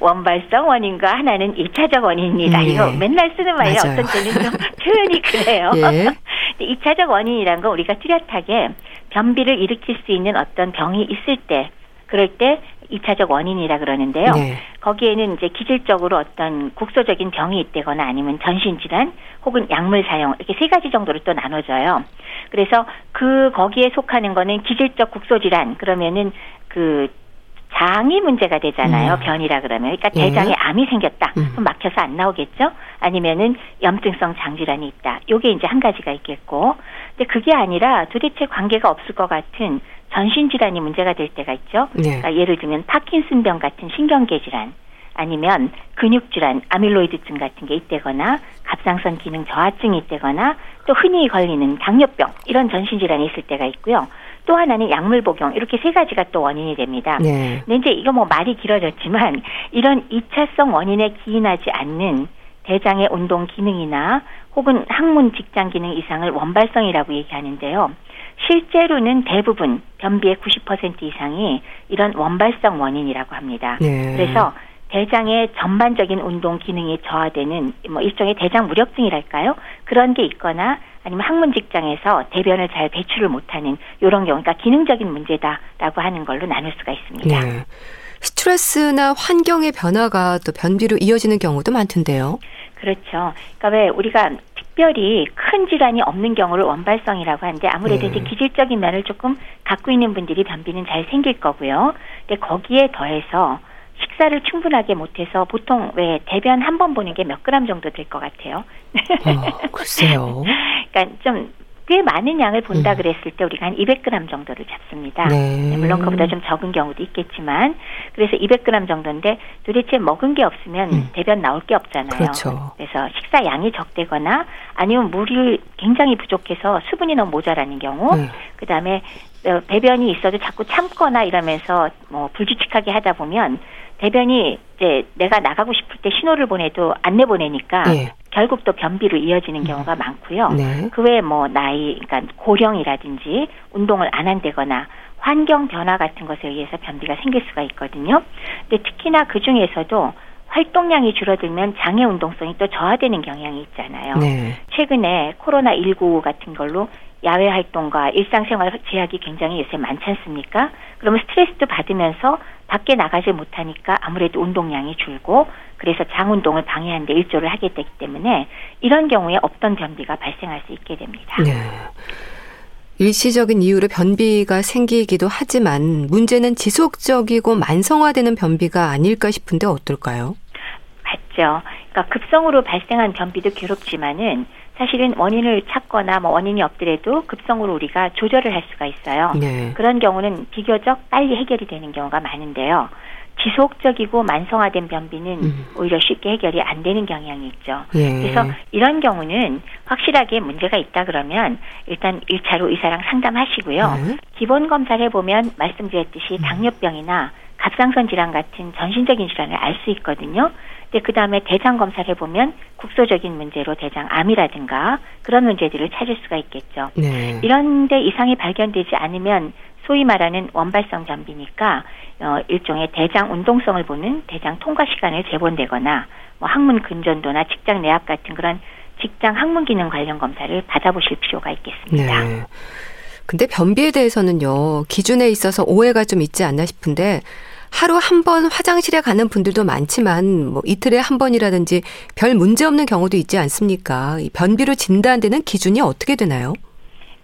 원발성 원인과 하나는 일차적 원인입니다. 예. 이거 맨날 쓰는 말이 어떤 때는 좀 (laughs) 표현이 그래요. 예. 2차적 원인이란 건 우리가 뚜렷하게 변비를 일으킬 수 있는 어떤 병이 있을 때 그럴 때 2차적 원인이라 그러는데요. 네. 거기에는 이제 기질적으로 어떤 국소적인 병이 있다거나 아니면 전신 질환 혹은 약물 사용 이렇게 세 가지 정도로 또 나눠져요. 그래서 그 거기에 속하는 거는 기질적 국소 질환 그러면은 그 장이 문제가 되잖아요. 음. 변이라 그러면. 그러니까 예. 대장에 암이 생겼다. 음. 그럼 막혀서 안 나오겠죠? 아니면은 염증성 장질환이 있다. 요게 이제 한 가지가 있겠고. 근데 그게 아니라 도대체 관계가 없을 것 같은 전신 질환이 문제가 될 때가 있죠. 네. 그러니까 예를 들면 파킨슨병 같은 신경계 질환 아니면 근육 질환, 아밀로이드증 같은 게 있다거나 갑상선 기능 저하증이 있다거나 또 흔히 걸리는 당뇨병 이런 전신 질환이 있을 때가 있고요. 또 하나는 약물 복용 이렇게 세 가지가 또 원인이 됩니다. 네. 근데 이제 이거 뭐 말이 길어졌지만 이런 이차성 원인에 기인하지 않는 대장의 운동 기능이나 혹은 항문 직장 기능 이상을 원발성이라고 얘기하는데요. 실제로는 대부분 변비의 90% 이상이 이런 원발성 원인이라고 합니다. 네. 그래서 대장의 전반적인 운동 기능이 저하되는 뭐 일종의 대장 무력증이랄까요? 그런 게 있거나 아니면 항문 직장에서 대변을 잘 배출을 못하는 이런 경우, 그러니까 기능적인 문제다라고 하는 걸로 나눌 수가 있습니다. 네. 스트레스나 환경의 변화가 또 변비로 이어지는 경우도 많던데요. 그렇죠. 그러니까 왜 우리가 특별히 큰 질환이 없는 경우를 원발성이라고 하는데 아무래도 네. 이제 기질적인 면을 조금 갖고 있는 분들이 변비는 잘 생길 거고요. 근데 거기에 더해서 식사를 충분하게 못해서 보통 왜 대변 한 번 보는 게 몇 그램 정도 될 것 같아요. 어, 글쎄요. (laughs) 그러니까 좀 꽤 많은 양을 본다 음. 그랬을 때 우리가 한 200g 정도를 잡습니다. 네. 네. 물론 그보다 좀 적은 경우도 있겠지만 그래서 200g 정도인데 도대체 먹은 게 없으면 음. 대변 나올 게 없잖아요. 그렇죠. 그래서 식사 양이 적대거나 아니면 물이 굉장히 부족해서 수분이 너무 모자라는 경우 네. 그다음에 어, 배변이 있어도 자꾸 참거나 이러면서 뭐 불규칙하게 하다 보면 대변이 이제 내가 나가고 싶을 때 신호를 보내도 안 내 보내니까 네. 결국 또 변비로 이어지는 경우가 많고요. 네. 그 외에 뭐 나이, 그러니까 고령이라든지 운동을 안 한다거나 환경 변화 같은 것에 의해서 변비가 생길 수가 있거든요. 근데 특히나 그 중에서도 활동량이 줄어들면 장애 운동성이 또 저하되는 경향이 있잖아요. 네. 최근에 코로나 19 같은 걸로 야외 활동과 일상생활 제약이 굉장히 요새 많지 않습니까? 그러면 스트레스도 받으면서 밖에 나가지 못하니까 아무래도 운동량이 줄고 그래서 장 운동을 방해하는 데 일조를 하게 되기 때문에 이런 경우에 없던 변비가 발생할 수 있게 됩니다. 네. 일시적인 이유로 변비가 생기기도 하지만 문제는 지속적이고 만성화되는 변비가 아닐까 싶은데 어떨까요? 맞죠. 그러니까 급성으로 발생한 변비도 괴롭지만은 사실은 원인을 찾거나 뭐 원인이 없더라도 급성으로 우리가 조절을 할 수가 있어요. 네. 그런 경우는 비교적 빨리 해결이 되는 경우가 많은데요. 지속적이고 만성화된 변비는 음. 오히려 쉽게 해결이 안 되는 경향이 있죠. 예. 그래서 이런 경우는 확실하게 문제가 있다 그러면 일단 1차로 의사랑 상담하시고요. 네. 기본 검사를 해보면 말씀드렸듯이 음. 당뇨병이나 갑상선 질환 같은 전신적인 질환을 알 수 있거든요. 근데 그 다음에 대장 검사를 해보면 국소적인 문제로 대장암이라든가 그런 문제들을 찾을 수가 있겠죠. 네. 이런데 이상이 발견되지 않으면 소위 말하는 원발성 변비니까 어, 일종의 대장 운동성을 보는 대장 통과 시간을 재본되거나 뭐 항문 근전도나 직장 내압 같은 그런 직장 항문 기능 관련 검사를 받아보실 필요가 있겠습니다. 네. 근데 변비에 대해서는요 기준에 있어서 오해가 좀 있지 않나 싶은데 하루 한 번 화장실에 가는 분들도 많지만 뭐 이틀에 한 번이라든지 별 문제 없는 경우도 있지 않습니까? 변비로 진단되는 기준이 어떻게 되나요?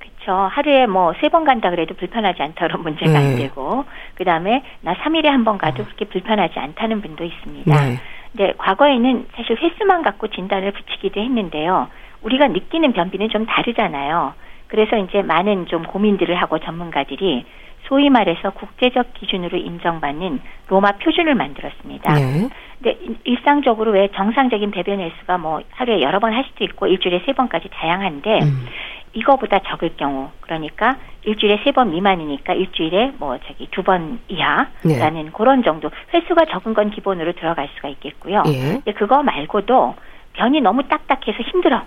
그렇죠. 하루에 뭐 세 번 간다 그래도 불편하지 않다 그런 (laughs) 문제가 네. 안 되고 그다음에 나 3일에 한 번 가도 그렇게 불편하지 않다는 분도 있습니다. 네. 근데 과거에는 사실 횟수만 갖고 진단을 붙이기도 했는데요. 우리가 느끼는 변비는 좀 다르잖아요. 그래서 이제 많은 좀 고민들을 하고 전문가들이 소위 말해서 국제적 기준으로 인정받는 로마 표준을 만들었습니다. 네. 근데 일상적으로 왜 정상적인 배변 횟수가 뭐 하루에 여러 번 할 수도 있고 일주일에 세 번까지 다양한데 음. 이거보다 적을 경우 그러니까 일주일에 세 번 미만이니까 일주일에 뭐 저기 두 번 이하라는 네. 그런 정도 횟수가 적은 건 기본으로 들어갈 수가 있겠고요. 예. 근데 그거 말고도 변이 너무 딱딱해서 힘들어.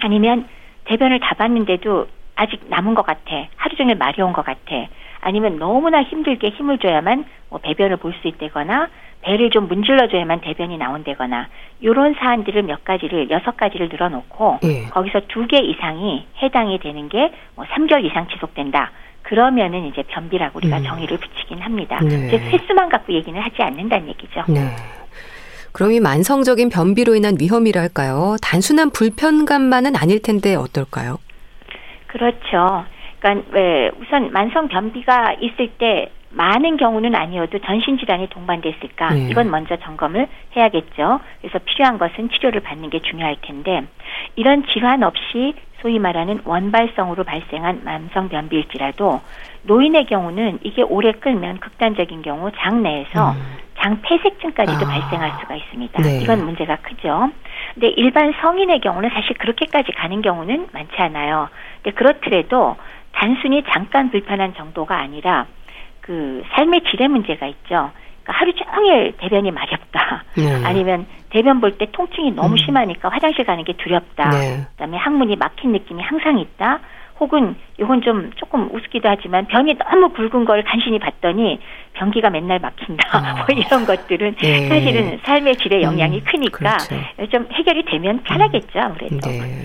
아니면 대변을 다 봤는데도 아직 남은 것 같아. 하루 종일 마려운 것 같아. 아니면 너무나 힘들게 힘을 줘야만 뭐 배변을 볼 수 있다거나 배를 좀 문질러줘야만 대변이 나온다거나 이런 사안들을 몇 가지를 여섯 가지를 늘어놓고 예. 거기서 두 개 이상이 해당이 되는 게뭐 3개월 이상 지속된다. 그러면은 이제 변비라고 우리가 음. 정의를 붙이긴 합니다. 네. 즉 횟수만 갖고 얘기는 하지 않는다는 얘기죠. 네. 그럼 이 만성적인 변비로 인한 위험이랄까요? 단순한 불편감만은 아닐 텐데 어떨까요? 그렇죠. 그러니까 왜 우선 만성 변비가 있을 때 많은 경우는 아니어도 전신 질환이 동반됐을까 네. 이건 먼저 점검을 해야겠죠. 그래서 필요한 것은 치료를 받는 게 중요할 텐데 이런 질환 없이 소위 말하는 원발성으로 발생한 만성 변비일지라도 노인의 경우는 이게 오래 끌면 극단적인 경우 장내에서 음. 장폐색증까지도 아. 발생할 수가 있습니다. 네. 이건 문제가 크죠. 근데 일반 성인의 경우는 사실 그렇게까지 가는 경우는 많지 않아요. 근데 그렇더라도 단순히 잠깐 불편한 정도가 아니라 그 삶의 질의 문제가 있죠. 그러니까 하루 종일 대변이 마렵다. 네. (laughs) 아니면 대변 볼 때 통증이 너무 음. 심하니까 화장실 가는 게 두렵다. 네. 그다음에 항문이 막힌 느낌이 항상 있다. 혹은 이건 좀 조금 우습기도 하지만 변이 너무 굵은 걸 간신히 봤더니 변기가 맨날 막힌다. 아. (laughs) 뭐 이런 것들은 네. 사실은 삶의 질에 영향이 음, 크니까 그렇죠. 좀 해결이 되면 편하겠죠 아무래도. 네.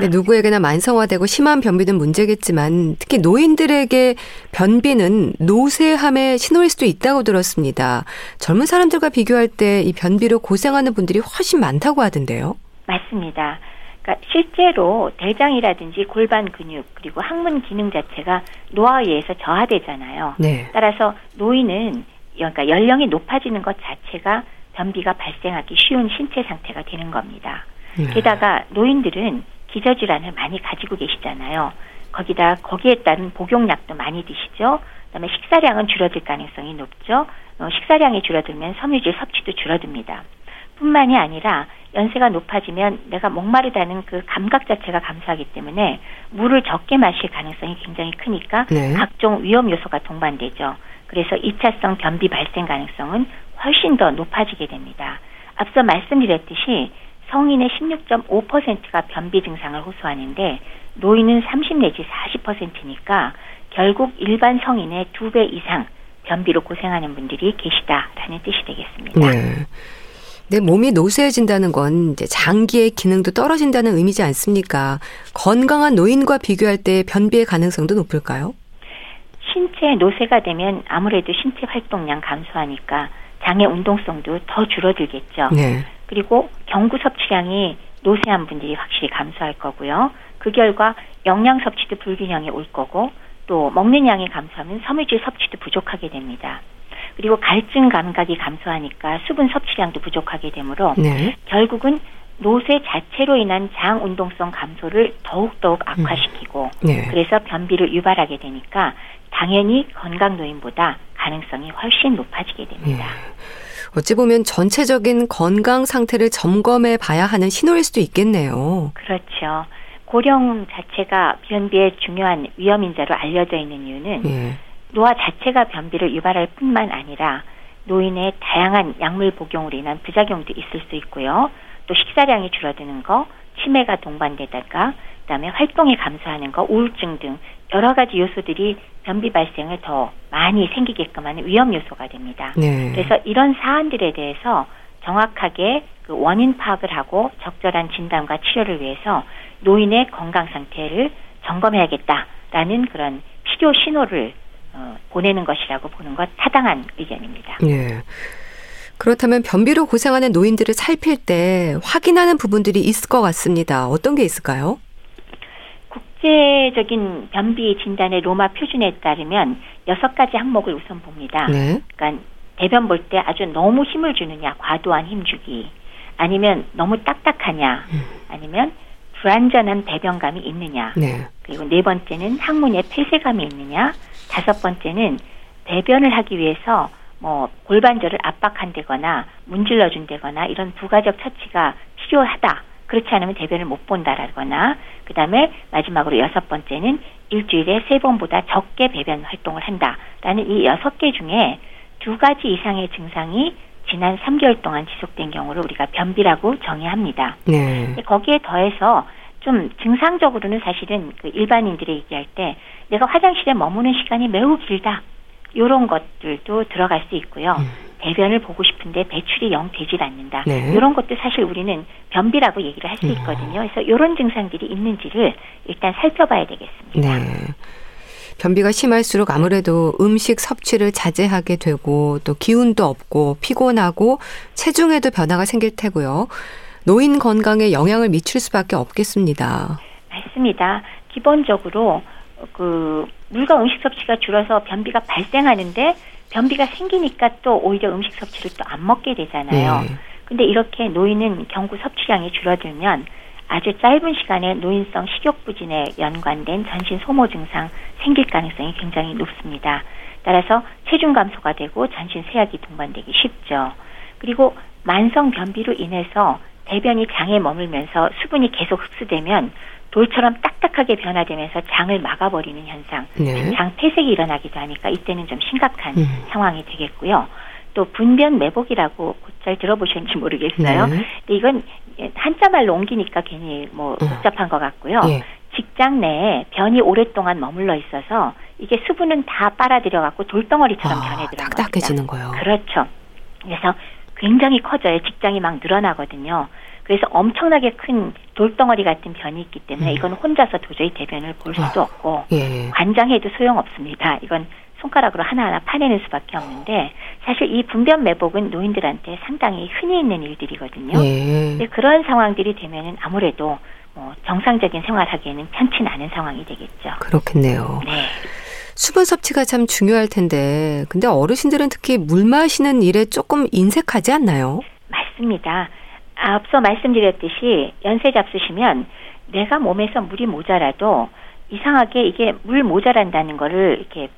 네, 누구에게나 만성화되고 심한 변비는 문제겠지만 특히 노인들에게 변비는 노쇠함의 신호일 수도 있다고 들었습니다. 젊은 사람들과 비교할 때 이 변비로 고생하는 분들이 훨씬 많다고 하던데요. 맞습니다. 그러니까 실제로 대장이라든지 골반 근육 그리고 항문 기능 자체가 노화에 의해서 저하되잖아요. 네. 따라서 노인은 그러니까 연령이 높아지는 것 자체가 변비가 발생하기 쉬운 신체 상태가 되는 겁니다. 네. 게다가 노인들은 기저질환을 많이 가지고 계시잖아요. 거기다 거기에 따른 복용약도 많이 드시죠. 그다음에 식사량은 줄어들 가능성이 높죠. 어, 식사량이 줄어들면 섬유질 섭취도 줄어듭니다. 뿐만이 아니라 연세가 높아지면 내가 목마르다는 그 감각 자체가 감소하기 때문에 물을 적게 마실 가능성이 굉장히 크니까 네. 각종 위험 요소가 동반되죠. 그래서 2차성 변비 발생 가능성은 훨씬 더 높아지게 됩니다. 앞서 말씀드렸듯이 성인의 16.5%가 변비 증상을 호소하는데 노인은 30 내지 40%니까 결국 일반 성인의 두 배 이상 변비로 고생하는 분들이 계시다라는 뜻이 되겠습니다. 네. 내 몸이 노쇠해진다는 건 이제 장기의 기능도 떨어진다는 의미지 않습니까? 건강한 노인과 비교할 때 변비의 가능성도 높을까요? 신체 노쇠가 되면 아무래도 신체 활동량 감소하니까 장의 운동성도 더 줄어들겠죠. 네. 그리고 경구 섭취량이 노쇠한 분들이 확실히 감소할 거고요. 그 결과 영양 섭취도 불균형이 올 거고 또 먹는 양이 감소하면 섬유질 섭취도 부족하게 됩니다. 그리고 갈증 감각이 감소하니까 수분 섭취량도 부족하게 되므로 네. 결국은 노쇠 자체로 인한 장 운동성 감소를 더욱더욱 악화시키고 음. 네. 그래서 변비를 유발하게 되니까 당연히 건강 노인보다 가능성이 훨씬 높아지게 됩니다. 네. 어찌 보면 전체적인 건강 상태를 점검해 봐야 하는 신호일 수도 있겠네요. 그렇죠. 고령 자체가 변비의 중요한 위험 인자로 알려져 있는 이유는 예. 노화 자체가 변비를 유발할 뿐만 아니라 노인의 다양한 약물 복용으로 인한 부작용도 있을 수 있고요. 또 식사량이 줄어드는 거, 치매가 동반되다가 그다음에 활동이 감소하는 거, 우울증 등 여러 가지 요소들이 변비 발생을 더 많이 생기게끔 하는 위험 요소가 됩니다. 네. 그래서 이런 사안들에 대해서 정확하게 그 원인 파악을 하고 적절한 진단과 치료를 위해서 노인의 건강 상태를 점검해야겠다라는 그런 필요 신호를 어, 보내는 것이라고 보는 것 타당한 의견입니다. 네. 그렇다면 변비로 고생하는 노인들을 살필 때 확인하는 부분들이 있을 것 같습니다. 어떤 게 있을까요? 국제적인 변비 진단의 로마 표준에 따르면 여섯 가지 항목을 우선 봅니다. 네. 그러니까 대변 볼 때 아주 너무 힘을 주느냐, 과도한 힘 주기, 아니면 너무 딱딱하냐, 음. 아니면 불안전한 배변감이 있느냐, 네. 그리고 네 번째는 항문에 폐쇄감이 있느냐, 다섯 번째는 배변을 하기 위해서 뭐 골반절을 압박한다거나 문질러 준다거나 이런 부가적 처치가 필요하다. 그렇지 않으면 대변을 못 본다라거나 그다음에 마지막으로 여섯 번째는 일주일에 세 번보다 적게 배변 활동을 한다라는 이 여섯 개 중에 두 가지 이상의 증상이 지난 3개월 동안 지속된 경우를 우리가 변비라고 정의합니다. 네. 거기에 더해서 좀 증상적으로는 사실은 그 일반인들이 얘기할 때 내가 화장실에 머무는 시간이 매우 길다. 이런 것들도 들어갈 수 있고요. 음. 대변을 보고 싶은데 배출이 영 되질 않는다. 네. 이런 것도 사실 우리는 변비라고 얘기를 할수 음. 있거든요. 그래서 이런 증상들이 있는지를 일단 살펴봐야 되겠습니다. 네. 변비가 심할수록 아무래도 음식 섭취를 자제하게 되고 또 기운도 없고 피곤하고 체중에도 변화가 생길 테고요. 노인 건강에 영향을 미칠 수밖에 없겠습니다. 맞습니다. 기본적으로 그 물과 음식 섭취가 줄어서 변비가 발생하는데 변비가 생기니까 또 오히려 음식 섭취를 또 안 먹게 되잖아요. 네. 근데 이렇게 노인은 경구 섭취량이 줄어들면 아주 짧은 시간에 노인성 식욕 부진에 연관된 전신 소모 증상 생길 가능성이 굉장히 높습니다. 따라서 체중 감소가 되고 전신 쇠약이 동반되기 쉽죠. 그리고 만성 변비로 인해서 대변이 장에 머물면서 수분이 계속 흡수되면 돌처럼 딱딱하게 변화되면서 장을 막아버리는 현상, 네. 장 폐색이 일어나기도 하니까 이때는 좀 심각한 음. 상황이 되겠고요. 또 분변 매복이라고 잘 들어보셨는지 모르겠어요. 네. 근데 이건 한자 말로 옮기니까 괜히 뭐 음. 복잡한 것 같고요. 네. 직장 내에 변이 오랫동안 머물러 있어서 이게 수분은 다 빨아들여 갖고 돌덩어리처럼 아, 변해들어요. 딱딱해지는 거요. 그렇죠. 그래서 굉장히 커져요. 직장이 막 늘어나거든요. 그래서 엄청나게 큰 돌덩어리 같은 변이 있기 때문에 음. 이건 혼자서 도저히 대변을 볼 수도 아, 없고 예. 관장해도 소용없습니다. 이건 손가락으로 하나하나 파내는 수밖에 없는데 사실 이 분변 매복은 노인들한테 상당히 흔히 있는 일들이거든요. 예. 그런 상황들이 되면은 아무래도 뭐 정상적인 생활하기에는 편치 않은 상황이 되겠죠. 그렇겠네요. 네. 수분 섭취가 참 중요할 텐데, 근데 어르신들은 특히 물 마시는 일에 조금 인색하지 않나요? 맞습니다. 앞서 말씀드렸듯이 연세 잡수시면 내가 몸에서 물이 모자라도 이상하게 이게 물 모자란다는 거를 이렇게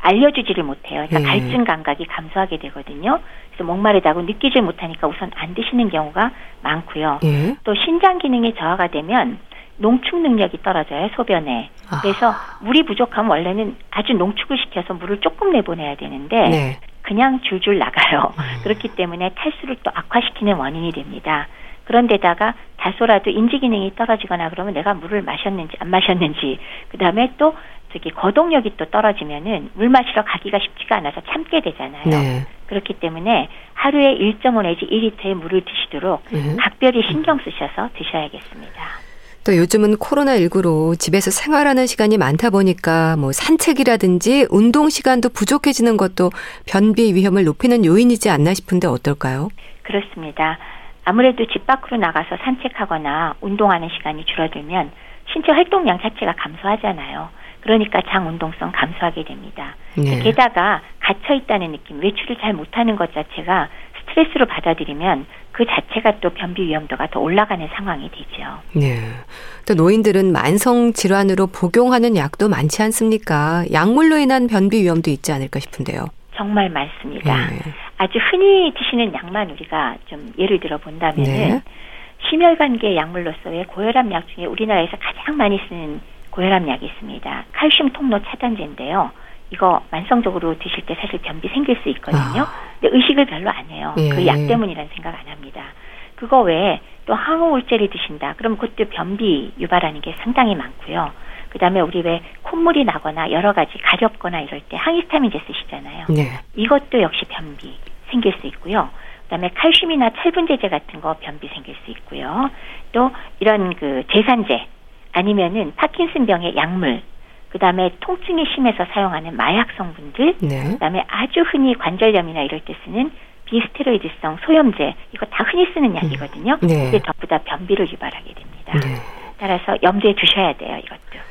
알려주지를 못해요. 그러니까 예. 갈증 감각이 감소하게 되거든요. 그래서 목마르다고 느끼질 못하니까 우선 안 드시는 경우가 많고요. 예. 또 신장 기능이 저하가 되면 농축 능력이 떨어져요 소변에. 아. 그래서 물이 부족하면 원래는 아주 농축을 시켜서 물을 조금 내보내야 되는데 네. 그냥 줄줄 나가요. 음. 그렇기 때문에 탈수를 또 악화시키는 원인이 됩니다. 그런데다가 다소라도 인지 기능이 떨어지거나 그러면 내가 물을 마셨는지 안 마셨는지 그다음에 또 저기 거동력이 또 떨어지면은 물 마시러 가기가 쉽지가 않아서 참게 되잖아요. 네. 그렇기 때문에 하루에 1.5 내지 2리터의 물을 드시도록 네. 각별히 신경 쓰셔서 드셔야겠습니다. 또 요즘은 코로나19로 집에서 생활하는 시간이 많다 보니까 뭐 산책이라든지 운동 시간도 부족해지는 것도 변비 위험을 높이는 요인이지 않나 싶은데 어떨까요? 그렇습니다. 아무래도 집 밖으로 나가서 산책하거나 운동하는 시간이 줄어들면 신체 활동량 자체가 감소하잖아요. 그러니까 장 운동성 감소하게 됩니다. 네. 게다가 갇혀 있다는 느낌, 외출을 잘 못하는 것 자체가 스트레스로 받아들이면 그 자체가 또 변비 위험도가 더 올라가는 상황이 되죠. 네. 또 노인들은 만성 질환으로 복용하는 약도 많지 않습니까? 약물로 인한 변비 위험도 있지 않을까 싶은데요. 정말 많습니다. 네. 아주 흔히 드시는 약만 우리가 좀 예를 들어 본다면은 네. 심혈관계 약물로서의 고혈압 약 중에 우리나라에서 가장 많이 쓰는 고혈압 약이 있습니다. 칼슘 통로 차단제인데요. 이거 만성적으로 드실 때 사실 변비 생길 수 있거든요. 아. 근데 의식을 별로 안 해요. 예. 그약 때문이라는 생각 안 합니다. 그거 외에 또 항우 울제를 드신다. 그럼 그것도 변비 유발하는 게 상당히 많고요. 그다음에 우리 왜 콧물이 나거나 여러 가지 가렵거나 이럴 때 항히스타민제 쓰시잖아요. 네. 이것도 역시 변비 생길 수 있고요. 그다음에 칼슘이나 철분제제 같은 거 변비 생길 수 있고요. 또 이런 그 제산제 아니면은 파킨슨 병의 약물 그다음에 통증이 심해서 사용하는 마약 성분들, 네. 그다음에 아주 흔히 관절염이나 이럴 때 쓰는 비스테로이드성 소염제 이거 다 흔히 쓰는 약이거든요. 네. 이게 전부 다 변비를 유발하게 됩니다. 네. 따라서 염두에 두셔야 돼요, 이것도.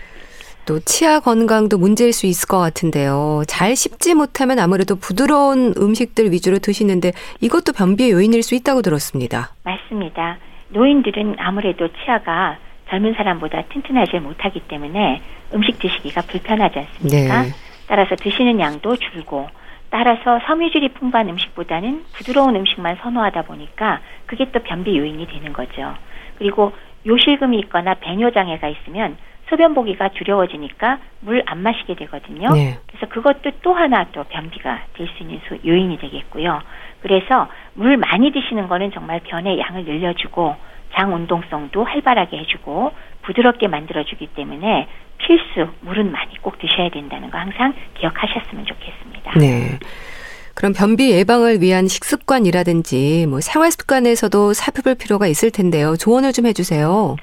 또 치아 건강도 문제일 수 있을 것 같은데요. 잘 씹지 못하면 아무래도 부드러운 음식들 위주로 드시는데 이것도 변비의 요인일 수 있다고 들었습니다. 맞습니다. 노인들은 아무래도 치아가 젊은 사람보다 튼튼하지 못하기 때문에 음식 드시기가 불편하지 않습니까? 네. 따라서 드시는 양도 줄고 따라서 섬유질이 풍부한 음식보다는 부드러운 음식만 선호하다 보니까 그게 또 변비 요인이 되는 거죠. 그리고 요실금이 있거나 배뇨 장애가 있으면 소변 보기가 두려워지니까 물 안 마시게 되거든요. 네. 그래서 그것도 또 하나 또 변비가 될 수 있는 요인이 되겠고요. 그래서 물 많이 드시는 거는 정말 변의 양을 늘려주고 장 운동성도 활발하게 해주고 부드럽게 만들어주기 때문에 필수 물은 많이 꼭 드셔야 된다는 거 항상 기억하셨으면 좋겠습니다. 네. 그럼 변비 예방을 위한 식습관이라든지 뭐 생활 습관에서도 살펴볼 필요가 있을 텐데요. 조언을 좀 해주세요.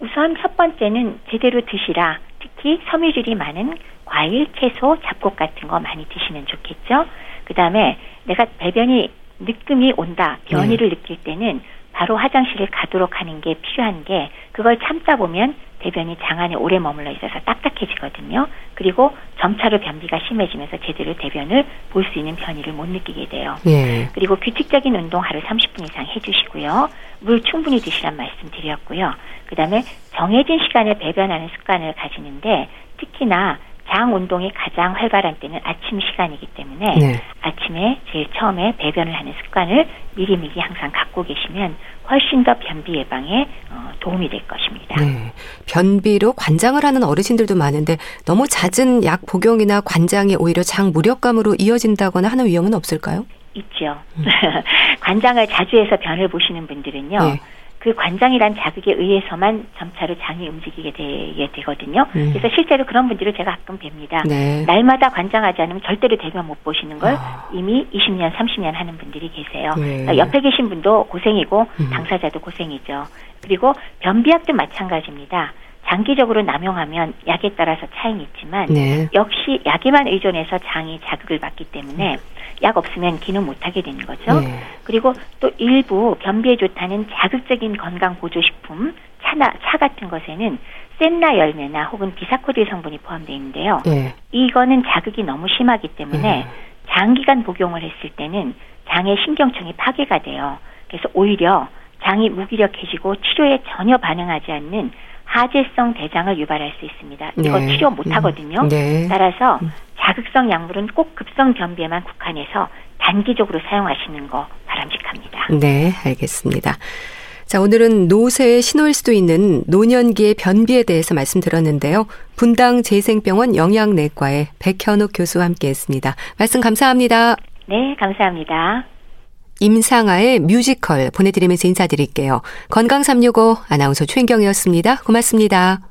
우선 첫 번째는 제대로 드시라. 특히 섬유질이 많은 과일, 채소, 잡곡 같은 거 많이 드시면 좋겠죠. 그 다음에 내가 배변이 느낌이 온다, 변이를 네. 느낄 때는 바로 화장실을 가도록 하는 게 필요한 게 그걸 참다 보면 대변이 장 안에 오래 머물러 있어서 딱딱해지거든요. 그리고 점차로 변비가 심해지면서 제대로 대변을 볼 수 있는 변이를 못 느끼게 돼요. 예. 그리고 규칙적인 운동 하루 30분 이상 해주시고요. 물 충분히 드시란 말씀 드렸고요. 그 다음에 정해진 시간에 배변하는 습관을 가지는데 특히나 장 운동이 가장 활발한 때는 아침 시간이기 때문에 네. 아침에 제일 처음에 배변을 하는 습관을 미리미리 항상 갖고 계시면 훨씬 더 변비 예방에 어, 도움이 될 것입니다. 네. 변비로 관장을 하는 어르신들도 많은데 너무 잦은 약 복용이나 관장이 오히려 장 무력감으로 이어진다거나 하는 위험은 없을까요? 있죠. 음. (laughs) 관장을 자주 해서 변을 보시는 분들은요. 네. 그 관장이란 자극에 의해서만 점차로 장이 움직이게 되게 되거든요. 음. 그래서 실제로 그런 분들을 제가 가끔 뵙니다. 네. 날마다 관장하지 않으면 절대로 대변 못 보시는 걸 아. 이미 20년, 30년 하는 분들이 계세요. 네. 그러니까 옆에 계신 분도 고생이고 음. 당사자도 고생이죠. 그리고 변비약도 마찬가지입니다. 장기적으로 남용하면 약에 따라서 차이는 있지만 네. 역시 약에만 의존해서 장이 자극을 받기 때문에 약 없으면 기능 못하게 되는 거죠. 네. 그리고 또 일부 변비에 좋다는 자극적인 건강 보조 식품 차나 차 같은 것에는 센나 열매나 혹은 비사코딜 성분이 포함되어 있는데요. 네. 이거는 자극이 너무 심하기 때문에 네. 장기간 복용을 했을 때는 장의 신경청이 파괴가 돼요. 그래서 오히려 장이 무기력해지고 치료에 전혀 반응하지 않는 하재성 대장을 유발할 수 있습니다. 이거 네. 치료 못 하거든요. 네. 따라서 자극성 약물은 꼭 급성 변비에만 국한해서 단기적으로 사용하시는 거 바람직합니다. 네, 알겠습니다. 자, 오늘은 노쇠에 신호일 수도 있는 노년기의 변비에 대해서 말씀드렸는데요. 분당 재생병원 영양내과의 백현욱 교수와 함께 했습니다. 말씀 감사합니다. 네, 감사합니다. 임상아의 뮤지컬 보내드리면서 인사드릴게요. 건강365 아나운서 최인경이었습니다. 고맙습니다.